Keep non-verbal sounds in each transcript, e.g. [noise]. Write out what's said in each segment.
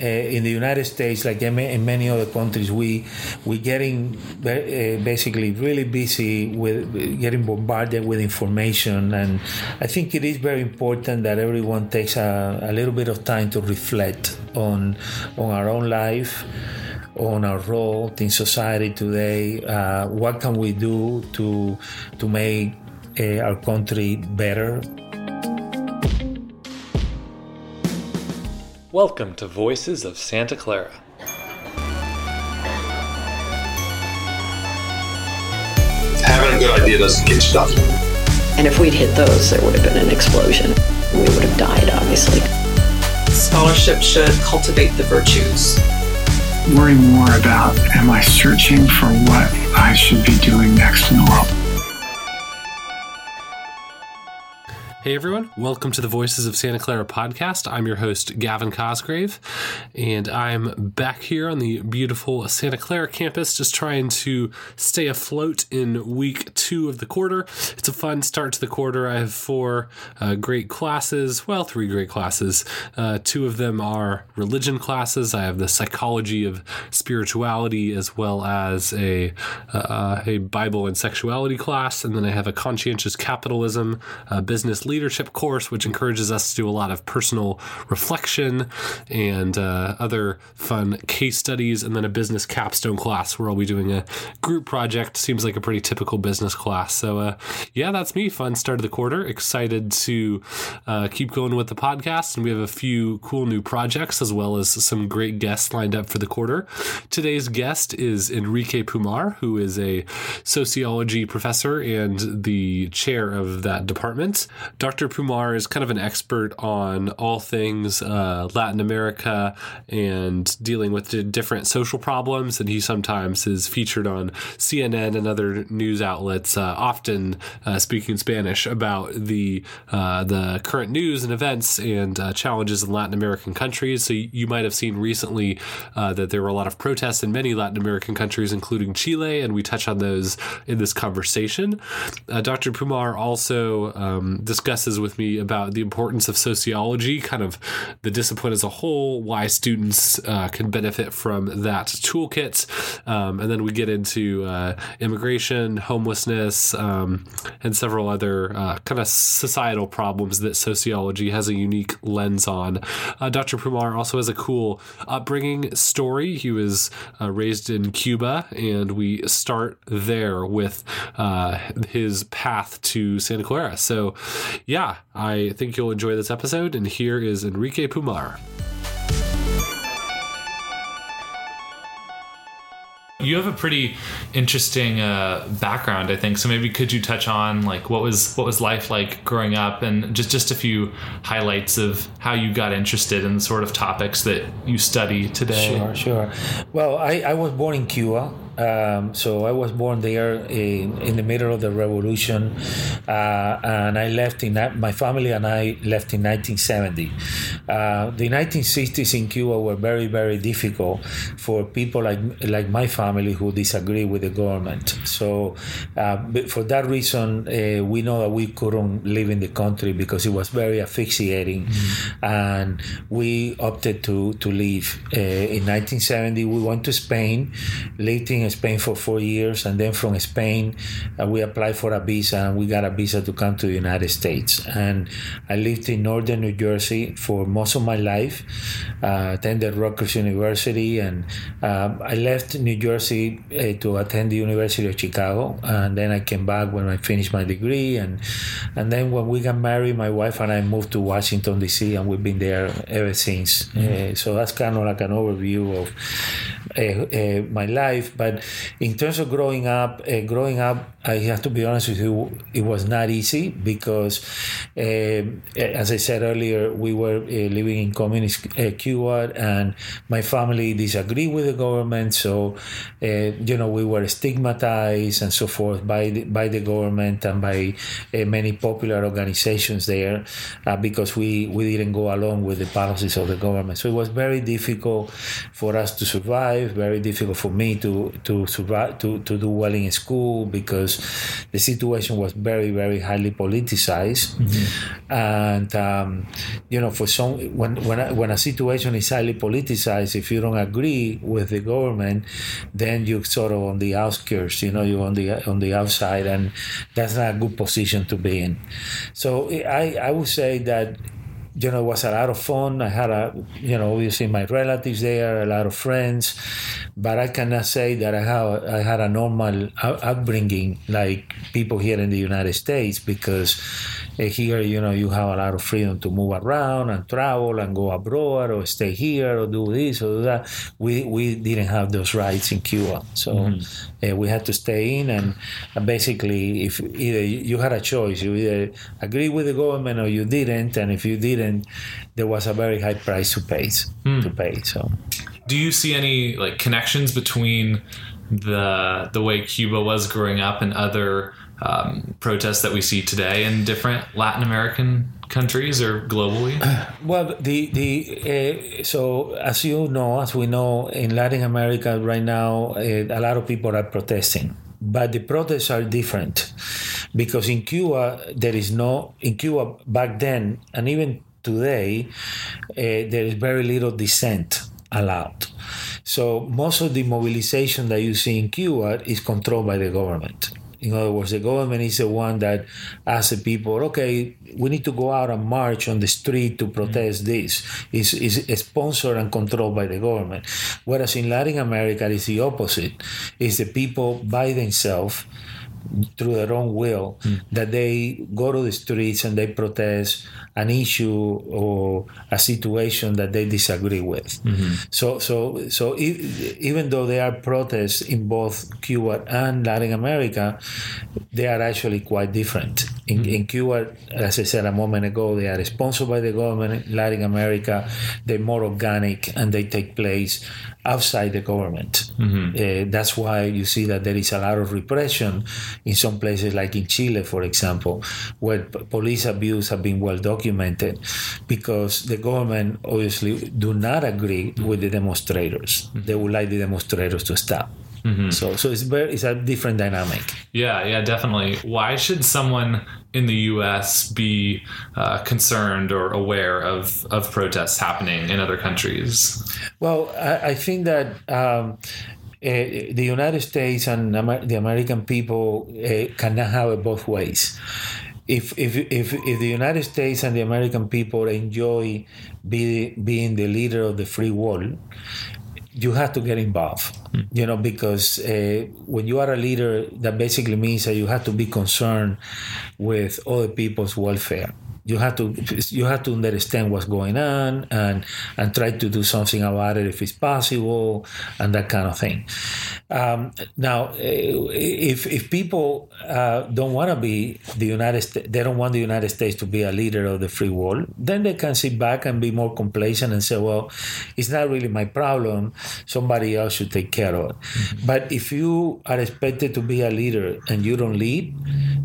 uh, in the United States, like in many other countries, we we getting uh, basically really busy with getting bombarded with information, and I think it is very important that everyone takes a, a little bit of time to reflect on on our own life on our role in society today. Uh, what can we do to to make uh, our country better? Welcome to Voices of Santa Clara. Having a good idea doesn't get stuff. And if we'd hit those, there would have been an explosion. We would have died, obviously. Scholarship should cultivate the virtues. Worry more about am I searching for what I should be doing next in the world? Hey everyone, welcome to the Voices of Santa Clara podcast. I'm your host, Gavin Cosgrave, and I'm back here on the beautiful Santa Clara campus just trying to stay afloat in week two of the quarter. It's a fun start to the quarter. I have four uh, great classes, well, three great classes. Uh, two of them are religion classes. I have the psychology of spirituality as well as a, uh, a Bible and sexuality class, and then I have a conscientious capitalism, uh, business leadership leadership course, which encourages us to do a lot of personal reflection and uh, other fun case studies, and then a business capstone class where I'll be doing a group project. Seems like a pretty typical business class. So, uh, yeah, that's me. Fun start of the quarter. Excited to uh, keep going with the podcast, and we have a few cool new projects as well as some great guests lined up for the quarter. Today's guest is Enrique Pumar, who is a sociology professor and the chair of that department. Dr. Pumar is kind of an expert on all things uh, Latin America and dealing with the different social problems. And he sometimes is featured on CNN and other news outlets, uh, often uh, speaking Spanish about the uh, the current news and events and uh, challenges in Latin American countries. So you might have seen recently that there were a lot of protests in many Latin American countries, including Chile, and we touch on those in this conversation. Dr. Pumar also um, discussed discusses with me about the importance of sociology, kind of the discipline as a whole, why students uh, can benefit from that toolkit. Um, and then we get into uh, immigration, homelessness, um, and several other uh, kind of societal problems that sociology has a unique lens on. Uh, Dr. Pumar also has a cool upbringing story. He was uh, raised in Cuba, and we start there with uh, his path to Santa Clara. So, yeah, I think you'll enjoy this episode. And here is Enrique Pumar. You have a pretty interesting uh, background, I think. So maybe could you touch on like what was what was life like growing up, and just just a few highlights of how you got interested in the sort of topics that you study today. Sure, sure. Well, I, I was born in Cuba. Um, so I was born there in, in the middle of the revolution, uh, and I left in my family and I left in 1970. Uh, the 1960s in Cuba were very very difficult for people like like my family who disagree with the government. So uh, for that reason, uh, we know that we couldn't live in the country because it was very asphyxiating, mm-hmm. and we opted to to leave. Uh, in 1970, we went to Spain, lived in Spain for four years, and then from Spain, uh, we applied for a visa and we got a visa to come to the United States. And I lived in northern New Jersey for most of my life, uh, attended Rutgers University, and uh, I left New Jersey uh, to attend the University of Chicago. And then I came back when I finished my degree. And, and then when we got married, my wife and I moved to Washington, D.C., and we've been there ever since. Mm-hmm. Uh, so that's kind of like an overview of my life. But in terms of growing up, uh, growing up, I have to be honest with you, it was not easy because, uh, as I said earlier, we were uh, living in communist uh, Cuba, and my family disagreed with the government. So, uh, you know, we were stigmatized and so forth by the, by the government and by many popular organizations there because we we didn't go along with the policies of the government. So it was very difficult for us to survive. Very difficult for me to to survive to, to do well in school because because the situation was very, very highly politicized, and um, you know, for some when when a, when a situation is highly politicized, if you don't agree with the government, then you're sort of on the outskirts. You know, you're on the on the outside, and that's not a good position to be in. So I I would say that you know, it was a lot of fun. I had a, you know, obviously my relatives there, a lot of friends, but I cannot say that I have, I had a normal upbringing like people here in the United States because uh, here, you know, you have a lot of freedom to move around and travel and go abroad or stay here or do this or do that. We we didn't have those rights in Cuba, so uh, we had to stay in and basically, if either you had a choice, you either agree with the government or you didn't, and if you didn't, there was a very high price to pay. To pay, so. Do you see any like connections between the the way Cuba was growing up and other um, protests that we see today in different Latin American countries or globally? [clears throat] Well, the the uh, so as you know, as we know, in Latin America right now, uh, a lot of people are protesting, but the protests are different because in Cuba there is no in Cuba back then and even today uh, there is very little dissent allowed. So most of the mobilization that you see in Cuba is controlled by the government. In other words, the government is the one that asks the people, okay, we need to go out and march on the street to protest mm. this. It's, it's sponsored and controlled by the government. Whereas in Latin America, it's the opposite. It's the people by themselves through their own will mm. that they go to the streets and they protest an issue or a situation that they disagree with. Mm-hmm. So, so, so e- even though there are protests in both Cuba and Latin America, they are actually quite different. In, mm-hmm. in Cuba, as I said a moment ago, they are sponsored by the government. In Latin America, they're more organic and they take place outside the government. Uh, that's why you see that there is a lot of repression in some places, like in Chile, for example, where p- police abuse have been well documented because the government obviously do not agree with the demonstrators. They would like the demonstrators to stop. So, so it's very it's a different dynamic. Yeah, yeah, definitely. Why should someone in the U.S. be uh, concerned or aware of of protests happening in other countries? Well, I, I think that um, uh, the United States and Amer- the American people uh, cannot have it both ways. If, if, if, if the United States and the American people enjoy be, being the leader of the free world, you have to get involved, you know, because uh, when you are a leader, that basically means that you have to be concerned with other people's welfare. You have to you have to understand what's going on and and try to do something about it if it's possible and that kind of thing. Um, now, eh, if if people uh, don't want to be the United States, they don't want the United States to be a leader of the free world, then they can sit back and be more complacent and say, "Well, it's not really my problem. Somebody else should take care of it." But if you are expected to be a leader and you don't lead,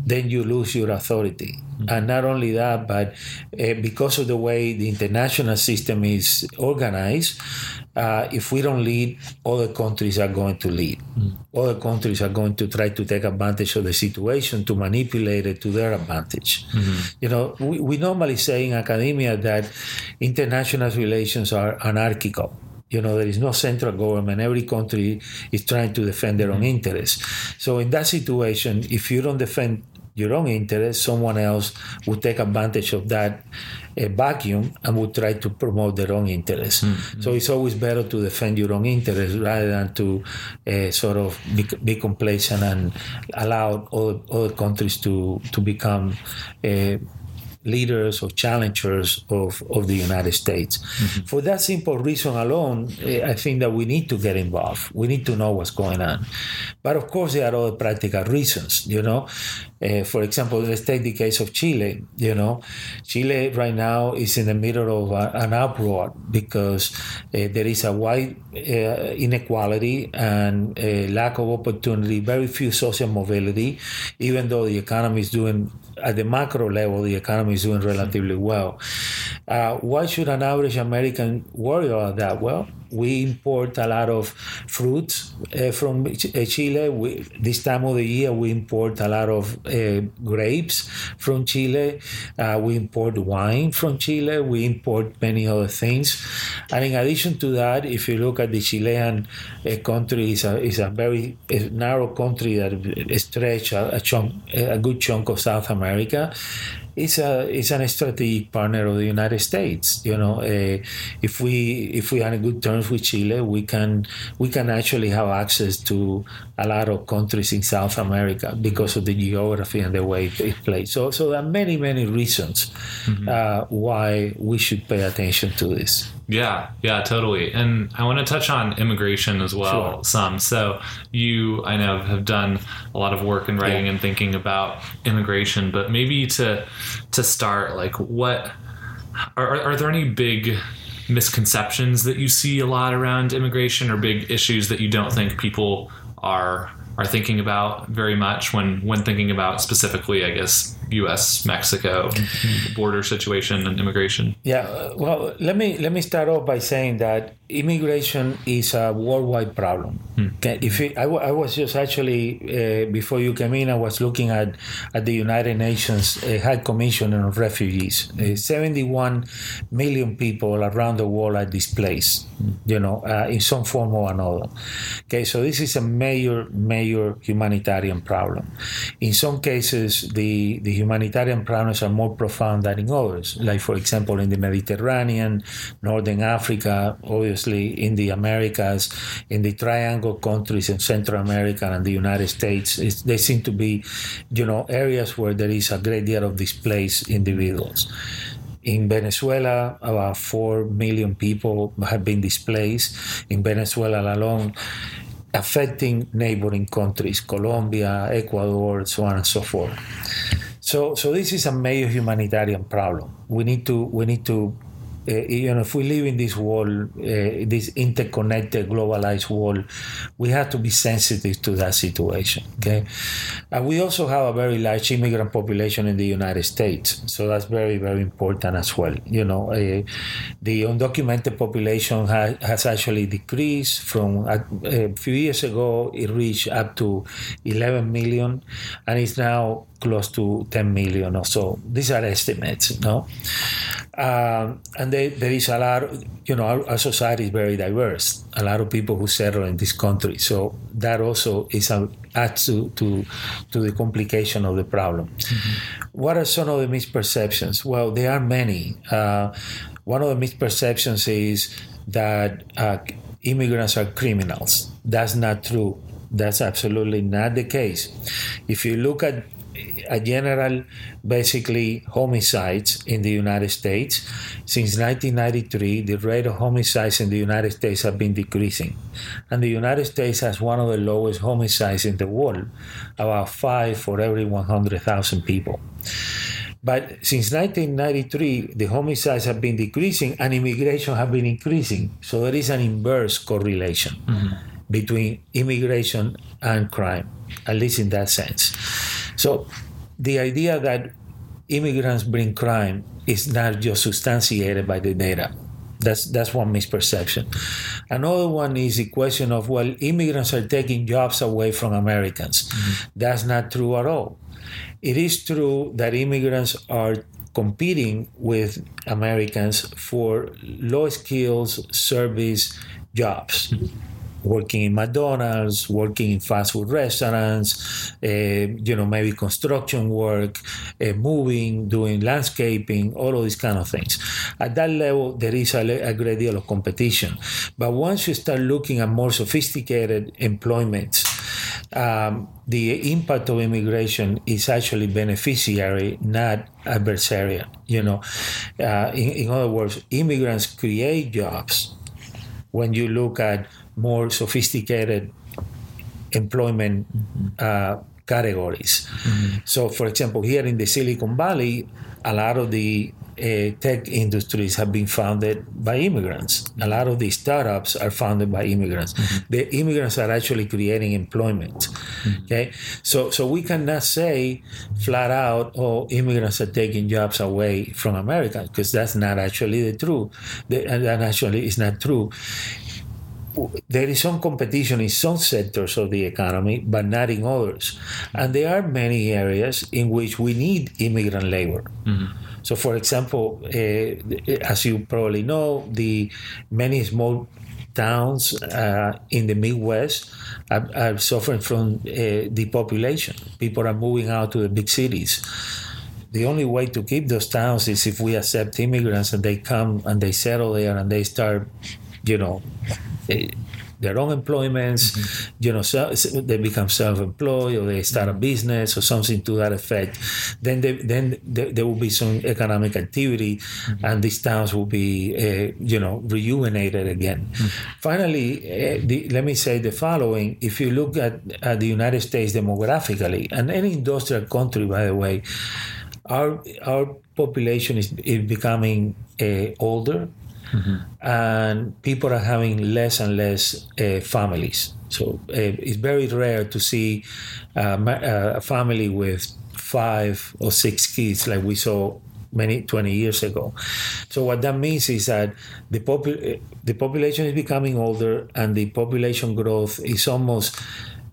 then you lose your authority. And not only that, but uh, because of the way the international system is organized, uh, if we don't lead, other countries are going to lead. Other countries are going to try to take advantage of the situation to manipulate it to their advantage. You know, we, we normally say in academia that international relations are anarchical. You know, there is no central government. Every country is trying to defend their own interests. So in that situation, if you don't defend your own interest, someone else would take advantage of that uh, vacuum and would try to promote their own interests. So it's always better to defend your own interests rather than to uh, sort of be, be complacent and allow other, other countries to to become. Uh, leaders or challengers of, of the United States. For that simple reason alone, I think that we need to get involved. We need to know what's going on. But of course, there are other practical reasons, you know. Uh, for example, let's take the case of Chile. You know, Chile right now is in the middle of a, an uproar because uh, there is a wide uh, inequality and a lack of opportunity, very few social mobility, even though the economy is doing at the macro level, the economy is doing relatively well. Uh, why should an average American worry about that? Well, we import a lot of fruits uh, from Chile. We, this time of the year, we import a lot of uh, grapes from Chile. Uh, we import wine from Chile. We import many other things. And in addition to that, if you look at the Chilean uh, country, is a, is a very uh, narrow country that stretches a, a, a good chunk of South America it's a it's an strategic partner of the United States. You know, uh, if we if we are in good terms with Chile, we can we can actually have access to a lot of countries in South America because of the geography and the way it plays. So so there are many many reasons mm-hmm. uh, why we should pay attention to this. Yeah, yeah, totally. And I want to touch on immigration as well sure. some. So you, I know, have done a lot of work in writing yeah. and thinking about immigration, but maybe to to start, like, what are, are there any big misconceptions that you see a lot around immigration, or big issues that you don't think people are are thinking about very much when when thinking about specifically, I guess, U.S. Mexico border situation and immigration? Yeah, well, let me let me start off by saying that immigration is a worldwide problem. Hmm. If it, I, w- I was just actually uh, before you came in, I was looking at at the United Nations uh, High Commission on Refugees. Uh, Seventy-one million people around the world are displaced, you know, uh, in some form or another. Okay, so this is a major major humanitarian problem. In some cases, the the humanitarian problems are more profound than in others. Like for example, in the Mediterranean, Northern Africa, obviously in the Americas, in the Triangle countries in Central America and the United States, they seem to be, you know, areas where there is a great deal of displaced individuals. In Venezuela, about 4 million people have been displaced. In Venezuela alone, affecting neighboring countries, Colombia, Ecuador, so on and so forth. So, so this is a major humanitarian problem. We need to we need to uh, you know, if we live in this world, uh, this interconnected, globalized world, we have to be sensitive to that situation. Okay, and we also have a very large immigrant population in the United States, so that's very, very important as well. You know, uh, the undocumented population ha- has actually decreased from a, a few years ago. It reached up to 11 million, and it's now close to 10 million or so. These are estimates, no? Um, and they, there is a lot, you know, our, our, society is very diverse. A lot of people who settle in this country. So that also is a, adds to, to, to the complication of the problem. Mm-hmm. What are some of the misperceptions? Well, there are many. Uh, one of the misperceptions is that uh, immigrants are criminals. That's not true. That's absolutely not the case. If you look at a general, basically, homicides in the United States. Since 1993, the rate of homicides in the United States have been decreasing. And the United States has one of the lowest homicides in the world, about five for every 100,000 people. But since 1993, the homicides have been decreasing and immigration have been increasing. So there is an inverse correlation mm-hmm. between immigration and crime, at least in that sense. So the idea that immigrants bring crime is not just substantiated by the data. That's that's one misperception. Another one is the question of well, immigrants are taking jobs away from Americans. Mm-hmm. That's not true at all. It is true that immigrants are competing with Americans for low skills service jobs. Mm-hmm working in McDonald's, working in fast food restaurants, uh, you know, maybe construction work, uh, moving, doing landscaping, all of these kind of things. At that level, there is a, a, great deal of competition. But once you start looking at more sophisticated employments, um, the impact of immigration is actually beneficiary, not adversarial. You know, uh, in, in other words, immigrants create jobs. When you look at more sophisticated employment uh, categories. Mm-hmm. So, for example, here in the Silicon Valley, a lot of the uh, tech industries have been founded by immigrants. A lot of the startups are founded by immigrants. Mm-hmm. The immigrants are actually creating employment. Mm-hmm. Okay, so so we cannot say flat out, "Oh, immigrants are taking jobs away from America," because that's not actually the truth. The, that actually is not true there is some competition in some sectors of the economy, but not in others. And there are many areas in which we need immigrant labor. So, for example, uh, as you probably know, the many small towns uh, in the Midwest are, are suffering from uh, depopulation. People are moving out to the big cities. The only way to keep those towns is if we accept immigrants and they come and they settle there and they start, you know, eh, their own employments, you know, so, they become self-employed or they start a business or something to that effect. Then, they, then there, there will be some economic activity, and these towns will be, uh, you know, rejuvenated again. Finally, uh, the, let me say the following: If you look at, at the United States demographically, and any industrial country, by the way, our our population is, is becoming uh, older and people are having less and less uh, families. So uh, it's very rare to see uh, uh, a family with five or six kids like we saw many 20 years ago. So what that means is that the popu- the population is becoming older and the population growth is almost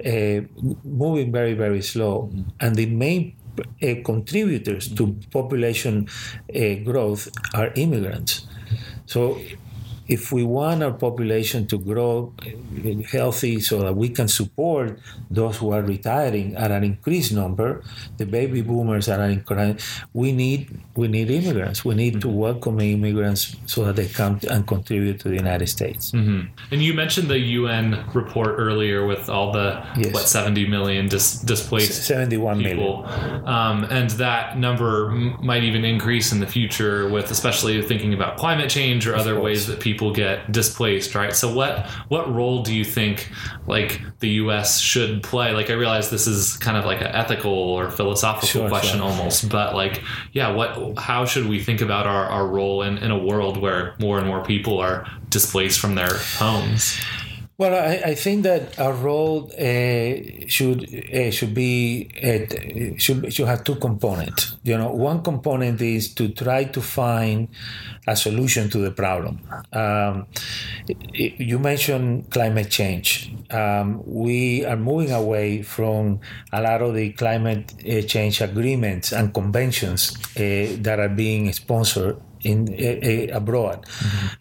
uh, moving very very slow, and the main uh, contributors to population uh, growth are immigrants. So if we want our population to grow eh, healthy so that we can support those who are retiring at an increased number, the baby boomers are an increased, we need we need immigrants. We need to mm-hmm. welcome immigrants so that they come and contribute to the United States. Mm-hmm. And you mentioned the UN report earlier with all the Yes. what 70 million dis- displaced 71 million. people, um, and that number m- might even increase in the future with especially thinking about climate change or other ways that people get displaced. Right. So what what role do you think like the U.S. should play? Like I realize this is kind of like an ethical or philosophical Sure, question sure. almost, but like yeah, what how should we think about our, our role in, in a world where more and more people are displaced from their homes? Well, I, I think that our role uh, should uh, should be uh, should should have two components. You know, one component is to try to find a solution to the problem. Um, you mentioned climate change. Um, we are moving away from a lot of the climate change agreements and conventions that are being sponsored in uh, abroad.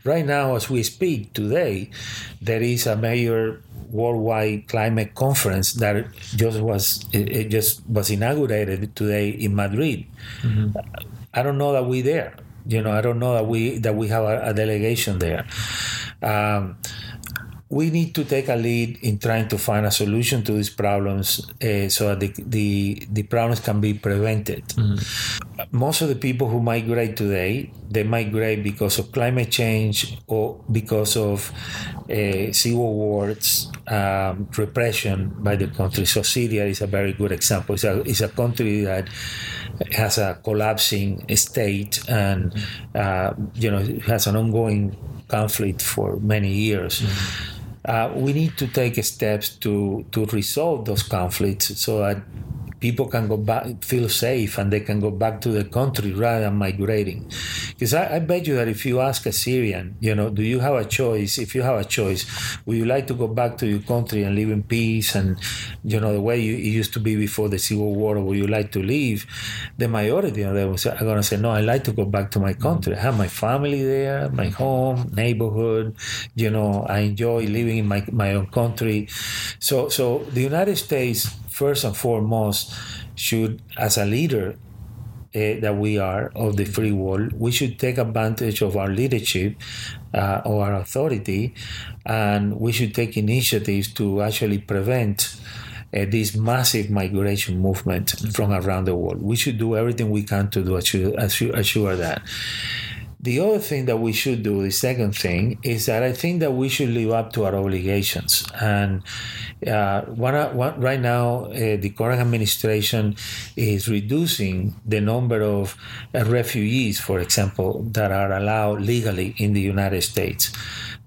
Right now, as we speak today, there is a major worldwide climate conference that just was it, it just was inaugurated today in Madrid. I don't know that we there. You know, I don't know that we that we have a, a delegation there. Um, we need to take a lead in trying to find a solution to these problems uh, so that the, the, the problems can be prevented. Most of the people who migrate today, they migrate because of climate change or because of uh, civil wars, um, repression by the country. So Syria is a very good example. It's a, it's a country that has a collapsing state and, uh, you know, has an ongoing conflict for many years. Uh, we need to take steps to to resolve those conflicts. So that people can go back, feel safe, and they can go back to their country rather than migrating. Because I, I bet you that if you ask a Syrian, you know, do you have a choice? If you have a choice, would you like to go back to your country and live in peace and, you know, the way you, it used to be before the civil war, or would you like to leave? The majority of them are going to say, no, I like to go back to my country. I have my family there, my home, neighborhood. You know, I enjoy living in my, my own country. So, so the United States, first and foremost, should, as a leader, uh, that we are of the free world, we should take advantage of our leadership uh, or our authority, and we should take initiatives to actually prevent uh, this massive migration movement from around the world. We should do everything we can to do assure, assure, assure that. The other thing that we should do, the second thing, is that I think that we should live up to our obligations. And uh, one, one, right now, uh, the current administration is reducing the number of uh, refugees, for example, that are allowed legally in the United States.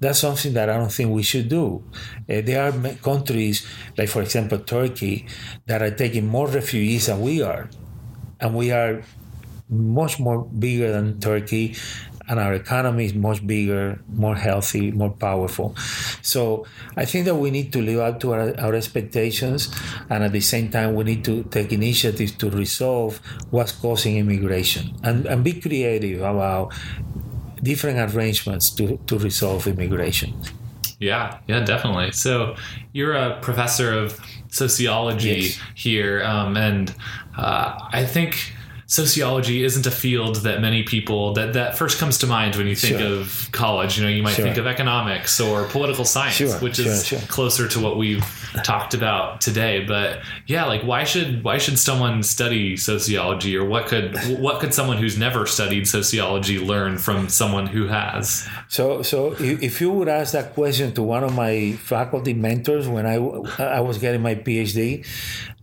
That's something that I don't think we should do. Uh, there are countries, like for example Turkey, that are taking more refugees than we are, and we are much more bigger than Turkey, and our economy is much bigger, more healthy, more powerful. So I think that we need to live up to our, our expectations, and at the same time, we need to take initiatives to resolve what's causing immigration and, and be creative about different arrangements to, to resolve immigration. Yeah, yeah, definitely. So you're a professor of sociology Yes. here, um, and uh, I think sociology isn't a field that many people that that first comes to mind when you think Sure. of college. You know, you might Sure. think of economics or political science, Sure, which is closer to what we've talked about today. But yeah, like why should why should someone study sociology, or what could what could someone who's never studied sociology learn from someone who has? So, so if if you would ask that question to one of my faculty mentors when I, I was getting my PhD,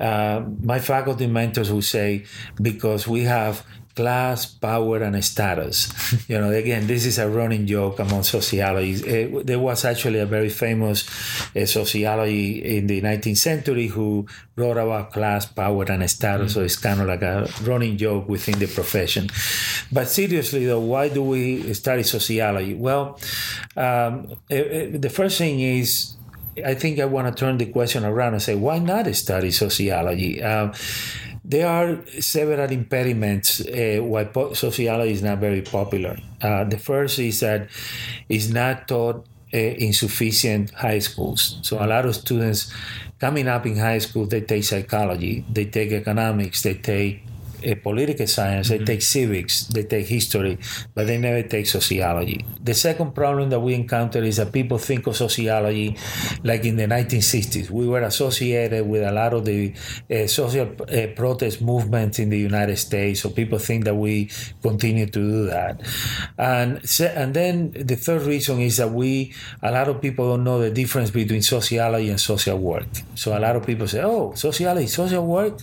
uh, my faculty mentors would say, because we have class, power, and status. [laughs] You know, again, this is a running joke among sociologists. Uh, there was actually a very famous uh, sociology in the 19th century who wrote about class, power, and status. So it's kind of like a running joke within the profession. But seriously, though, why do we study sociology? Well, um, eh, eh, the first thing is I think I want to turn the question around and say, why not study sociology? Um, there are several impediments uh, why po- sociology is not very popular. Uh, the first is that it's not taught uh, in sufficient high schools. So a lot of students coming up in high school, they take psychology, they take economics, they take uh, political science, they take civics, they take history, but they never take sociology. The second problem that we encounter is that people think of sociology like in the 1960s. We were associated with a lot of the uh, social uh, protest movements in the United States, so people think that we continue to do that. And se- and then the third reason is that we a lot of people don't know the difference between sociology and social work. So a lot of people say, "Oh, sociology, social work."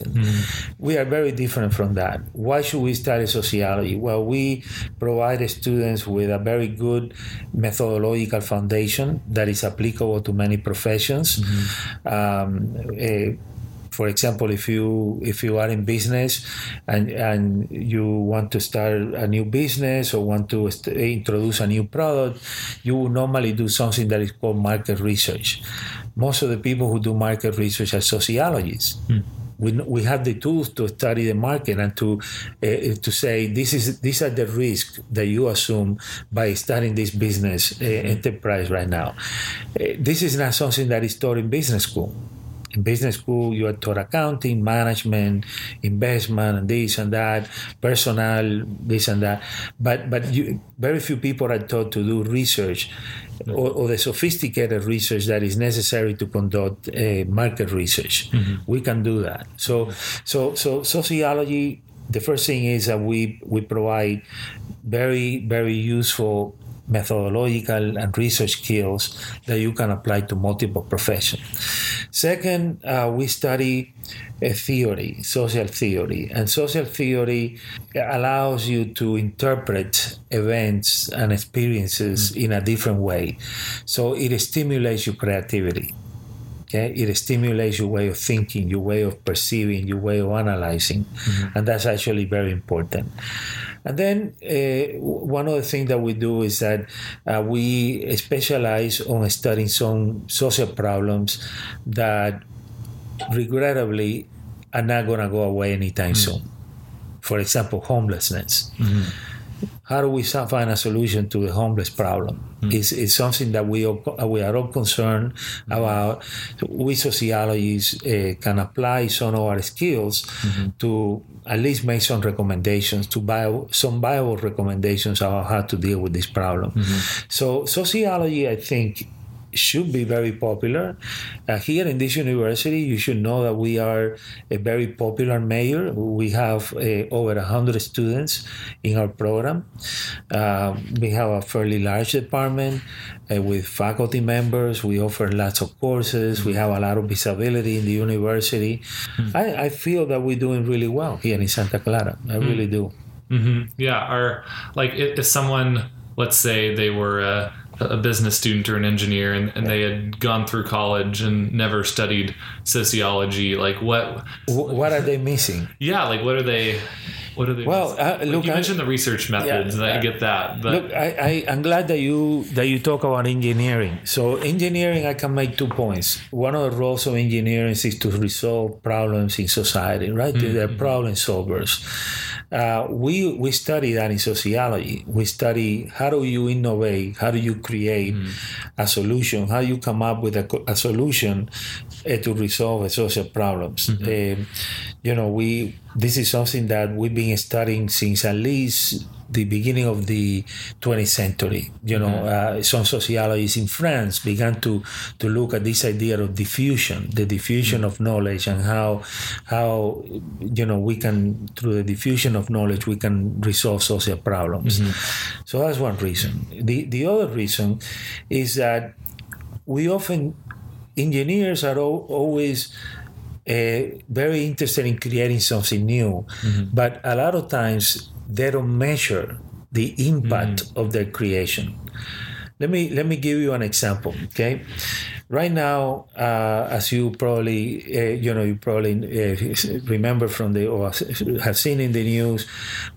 We are very different from that. Why should we study sociology? Well, we provide students with a very good methodological foundation that is applicable to many professions. Um, eh, for example, if you if you are in business and and you want to start a new business or want to st- introduce a new product, you will normally do something that is called market research. Most of the people who do market research are sociologists. We, we have the tools to study the market and to uh, to say this is these are the risks that you assume by starting this business uh, enterprise right now. Uh, this is not something that is taught in business school in business school you are taught accounting management investment and this and that personnel this and that. But but you, very few people are taught to do research or, or the sophisticated research that is necessary to conduct uh, market research. We can do that. So so so sociology the first thing is that we we provide very very useful methodological and research skills that you can apply to multiple professions. Second, uh, we study a theory, social theory, and social theory allows you to interpret events and experiences mm. in a different way. So it stimulates your creativity. Okay, it stimulates your way of thinking, your way of perceiving, your way of analyzing, mm-hmm. and that's actually very important. And then uh, one the things that we do is that uh, we specialize on studying some social problems that regrettably are not going to go away anytime soon. For example, homelessness. How do we find a solution to the homeless problem? Hmm. It's, it's something that we all, we are all concerned about. We sociologists uh, can apply some of our skills mm-hmm. to at least make some recommendations, to buy some viable recommendations about how to deal with this problem. Mm-hmm. So sociology, I think, should be very popular. Uh, here in this university, you should know that we are a very popular major. We have uh, over 100 students in our program. Uh, we have a fairly large department uh, with faculty members. We offer lots of courses. We have a lot of visibility in the university. I, I feel that we're doing really well here in Santa Clara. I really do. hmm Yeah, or like if, if someone, let's say they were a business student or an engineer and, and they had gone through college and never studied sociology like what what are they missing? yeah like what are they what are they Well, like, uh, look, you I- mentioned the research methods and I uh, get that but Look, I, I, I'm glad that you that you talk about engineering. So engineering, I can make two points. One of the roles of engineering is to resolve problems in society, right? They're problem solvers. Uh, we we study that in sociology. We study how do you innovate, how do you create a solution, how you come up with a, a solution uh, to resolve social problems. Um, you know, we this is something that we've been studying since at least the beginning of the 20th century. You know, uh, some sociologists in France began to to look at this idea of diffusion, the diffusion of knowledge, and how how you know we can through the diffusion of knowledge we can resolve social problems. So that's one reason. The the other reason is that we often engineers are al- always uh, very interested in creating something new, but a lot of times they don't measure the impact of their creation. Let me let me give you an example. Okay, right now, uh, as you probably uh, you know you probably uh, remember from the or have seen in the news,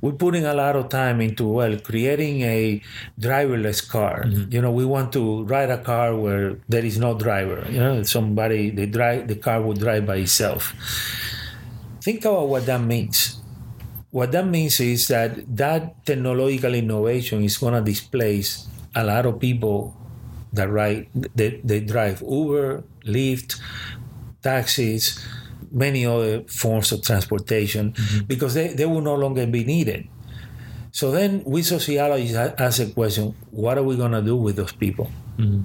we're putting a lot of time into well creating a driverless car. You know, we want to ride a car where there is no driver. You know, somebody the drive the car will drive by itself. Think about what that means what that means is that that technological innovation is going to displace a lot of people that ride they, they drive uber lyft taxis many other forms of transportation mm-hmm. because they, they will no longer be needed. So then we sociologists ask a question what are we going to do with those people? Mm-hmm.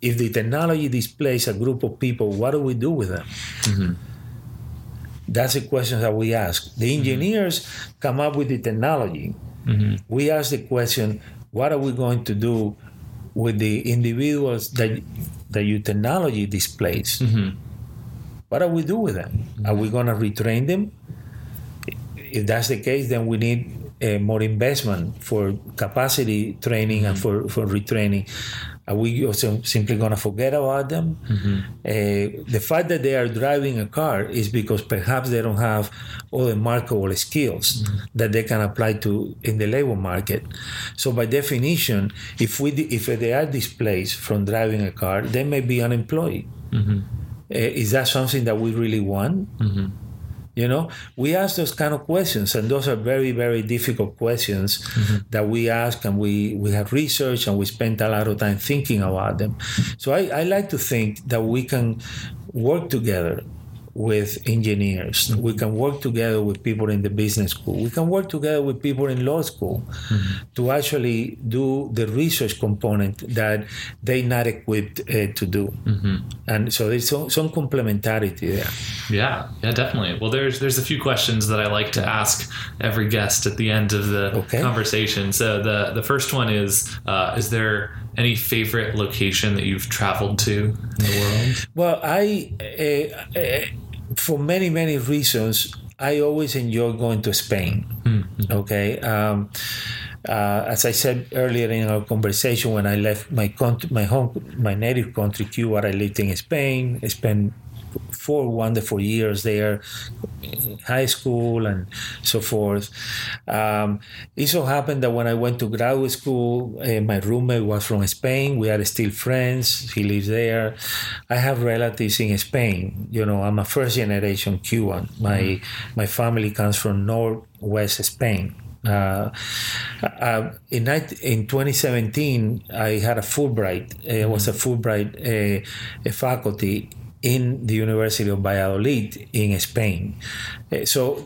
If the technology displaces a group of people what do we do with them mm-hmm. That's the question that we ask. The mm-hmm. engineers come up with the technology. Mm-hmm. We ask the question, what are we going to do with the individuals that that your technology displays? Mm-hmm. What do we do with them? Are we going to retrain them? If that's the case, then we need uh, more investment for capacity training and for, for retraining. Are we also simply going to forget about them? Uh, the fact that they are driving a car is because perhaps they don't have all the marketable skills that they can apply to in the labor market. So by definition, if we if they are displaced from driving a car, they may be unemployed. Uh, is that something that we really want? You know, we ask those kind of questions, and those are very, very difficult questions mm-hmm. that we ask, and we we have research, and we spend a lot of time thinking about them. So I, I like to think that we can work together with engineers. We can work together with people in the business school. We can work together with people in law school to actually do the research component that they're not equipped uh, to do. And so there's some, some complementarity there. Yeah, yeah, definitely. Well, there's there's a few questions that I like to ask every guest at the end of the Okay. conversation. So the the first one is: uh, Is there any favorite location that you've traveled to in the world? Well, I, uh, uh, for many, many reasons, I always enjoy going to Spain. Okay. Um, uh, as I said earlier in our conversation, when I left my country, my home, my native country, Cuba, I lived in Spain. I spent four wonderful years there, high school and so forth. Um, it so happened that when I went to graduate school, uh, my roommate was from Spain. We are still friends. He lives there. I have relatives in Spain. You know, I'm a first generation Cuban. My my family comes from northwest Spain. Uh, uh, in, nine- in 2017, I had a Fulbright. Uh, It was a Fulbright uh, a faculty in the University of Valladolid in Spain. Uh, so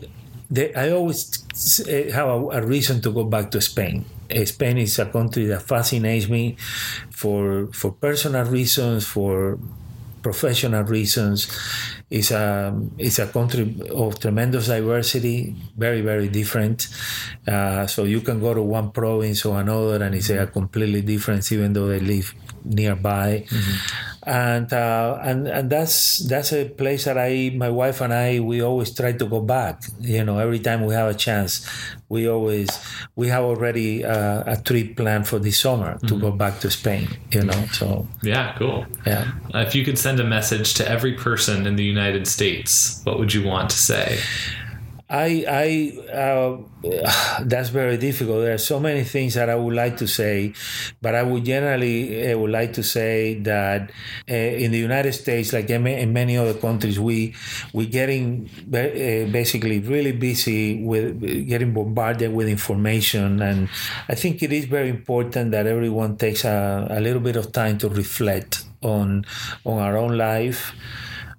the, I always uh, have a, a reason to go back to Spain. Uh, Spain is a country that fascinates me for for personal reasons, for professional reasons. It's a it's a country of tremendous diversity, very very different. Uh, so you can go to one province or another, and it's a completely different, even though they live nearby. And uh, and and that's that's a place that I, my wife and I, we always try to go back. You know, every time we have a chance, we always we have already uh, a trip planned for this summer to go back to Spain. You know, so Yeah, cool. yeah. If you could send a message to every person in the United States, what would you want to say? I, I, uh, [sighs] that's very difficult. There are so many things that I would like to say, but I would generally uh, would like to say that uh, in the United States, like in, many other countries, we we getting uh, basically really busy with getting bombarded with information, and I think it is very important that everyone takes a, a little bit of time to reflect on on our own life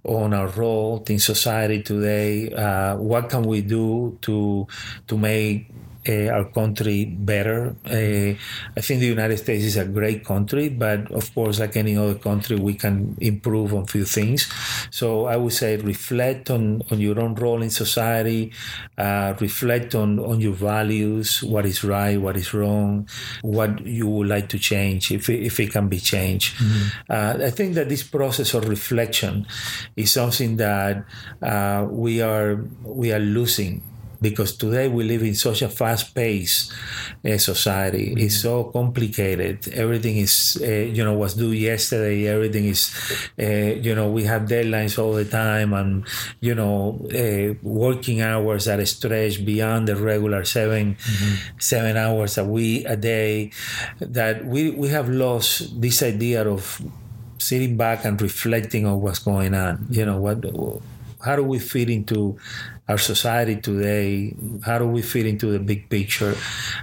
on our role in society today. Uh, what can we do to to make uh, our country better? Uh, I think the United States is a great country, but of course, like any other country, we can improve on few things. So I would say reflect on, on your own role in society, uh, reflect on, on your values, what is right, what is wrong, what you would like to change, if it, if it can be changed. Uh, I think that this process of reflection is something that uh, we are we are losing because today we live in such a fast-paced uh, society. It's so complicated. Everything is, uh, you know, was due yesterday. Everything is, uh, you know, we have deadlines all the time, and you know, uh, working hours that stretch beyond the regular 7 seven hours a week a day. That we we have lost this idea of sitting back and reflecting on what's going on. You know, what how do we fit into our society today? How do we fit into the big picture?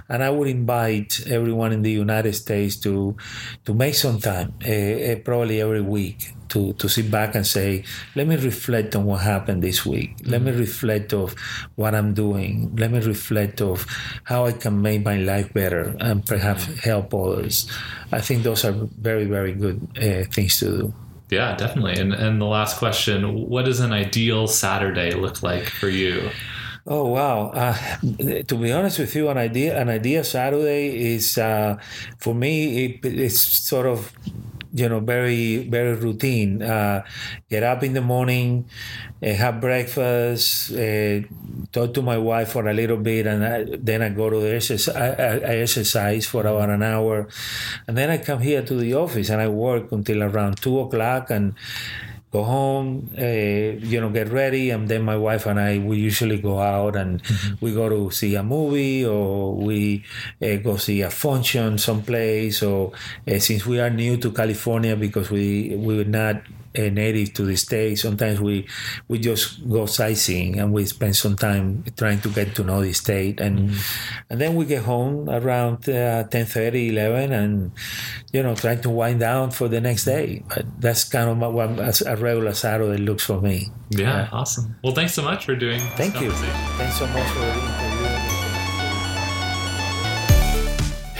And I would invite everyone in the United States to to make some time, uh, probably every week, to, to sit back and say, let me reflect on what happened this week. Let me reflect of what I'm doing. Let me reflect of how I can make my life better and perhaps help others. I think those are very, very good uh, things to do. Yeah, definitely. And and the last question: What does an ideal Saturday look like for you? Oh wow! Uh, to be honest with you, an idea an idea Saturday is uh, for me it, it's sort of you know very very routine. Uh, get up in the morning, uh, have breakfast, uh, talk to my wife for a little bit, and I, then I go to the exercise. I, I exercise for about an hour, and then I come here to the office and I work until around two o'clock and go home, uh, you know, get ready, and then my wife and I we usually go out and we go to see a movie or we uh, go see a function someplace. Or uh, since we are new to California because we we were not uh, native to the state, sometimes we we just go sightseeing and we spend some time trying to get to know the state, and and then we get home around uh, 10, 11 and you know trying to wind down for the next day. But that's kind of what a regular Saturday looks for me. Yeah, awesome. Well, thanks so much for doing. This Thank you. Thanks so much for the interview.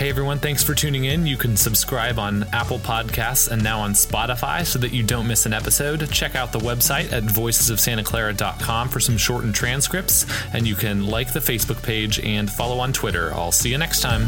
Hey everyone, thanks for tuning in. You can subscribe on Apple Podcasts and now on Spotify so that you don't miss an episode. Check out the website at voicesofsantaclara.com for some shortened transcripts, and you can like the Facebook page and follow on Twitter. I'll see you next time.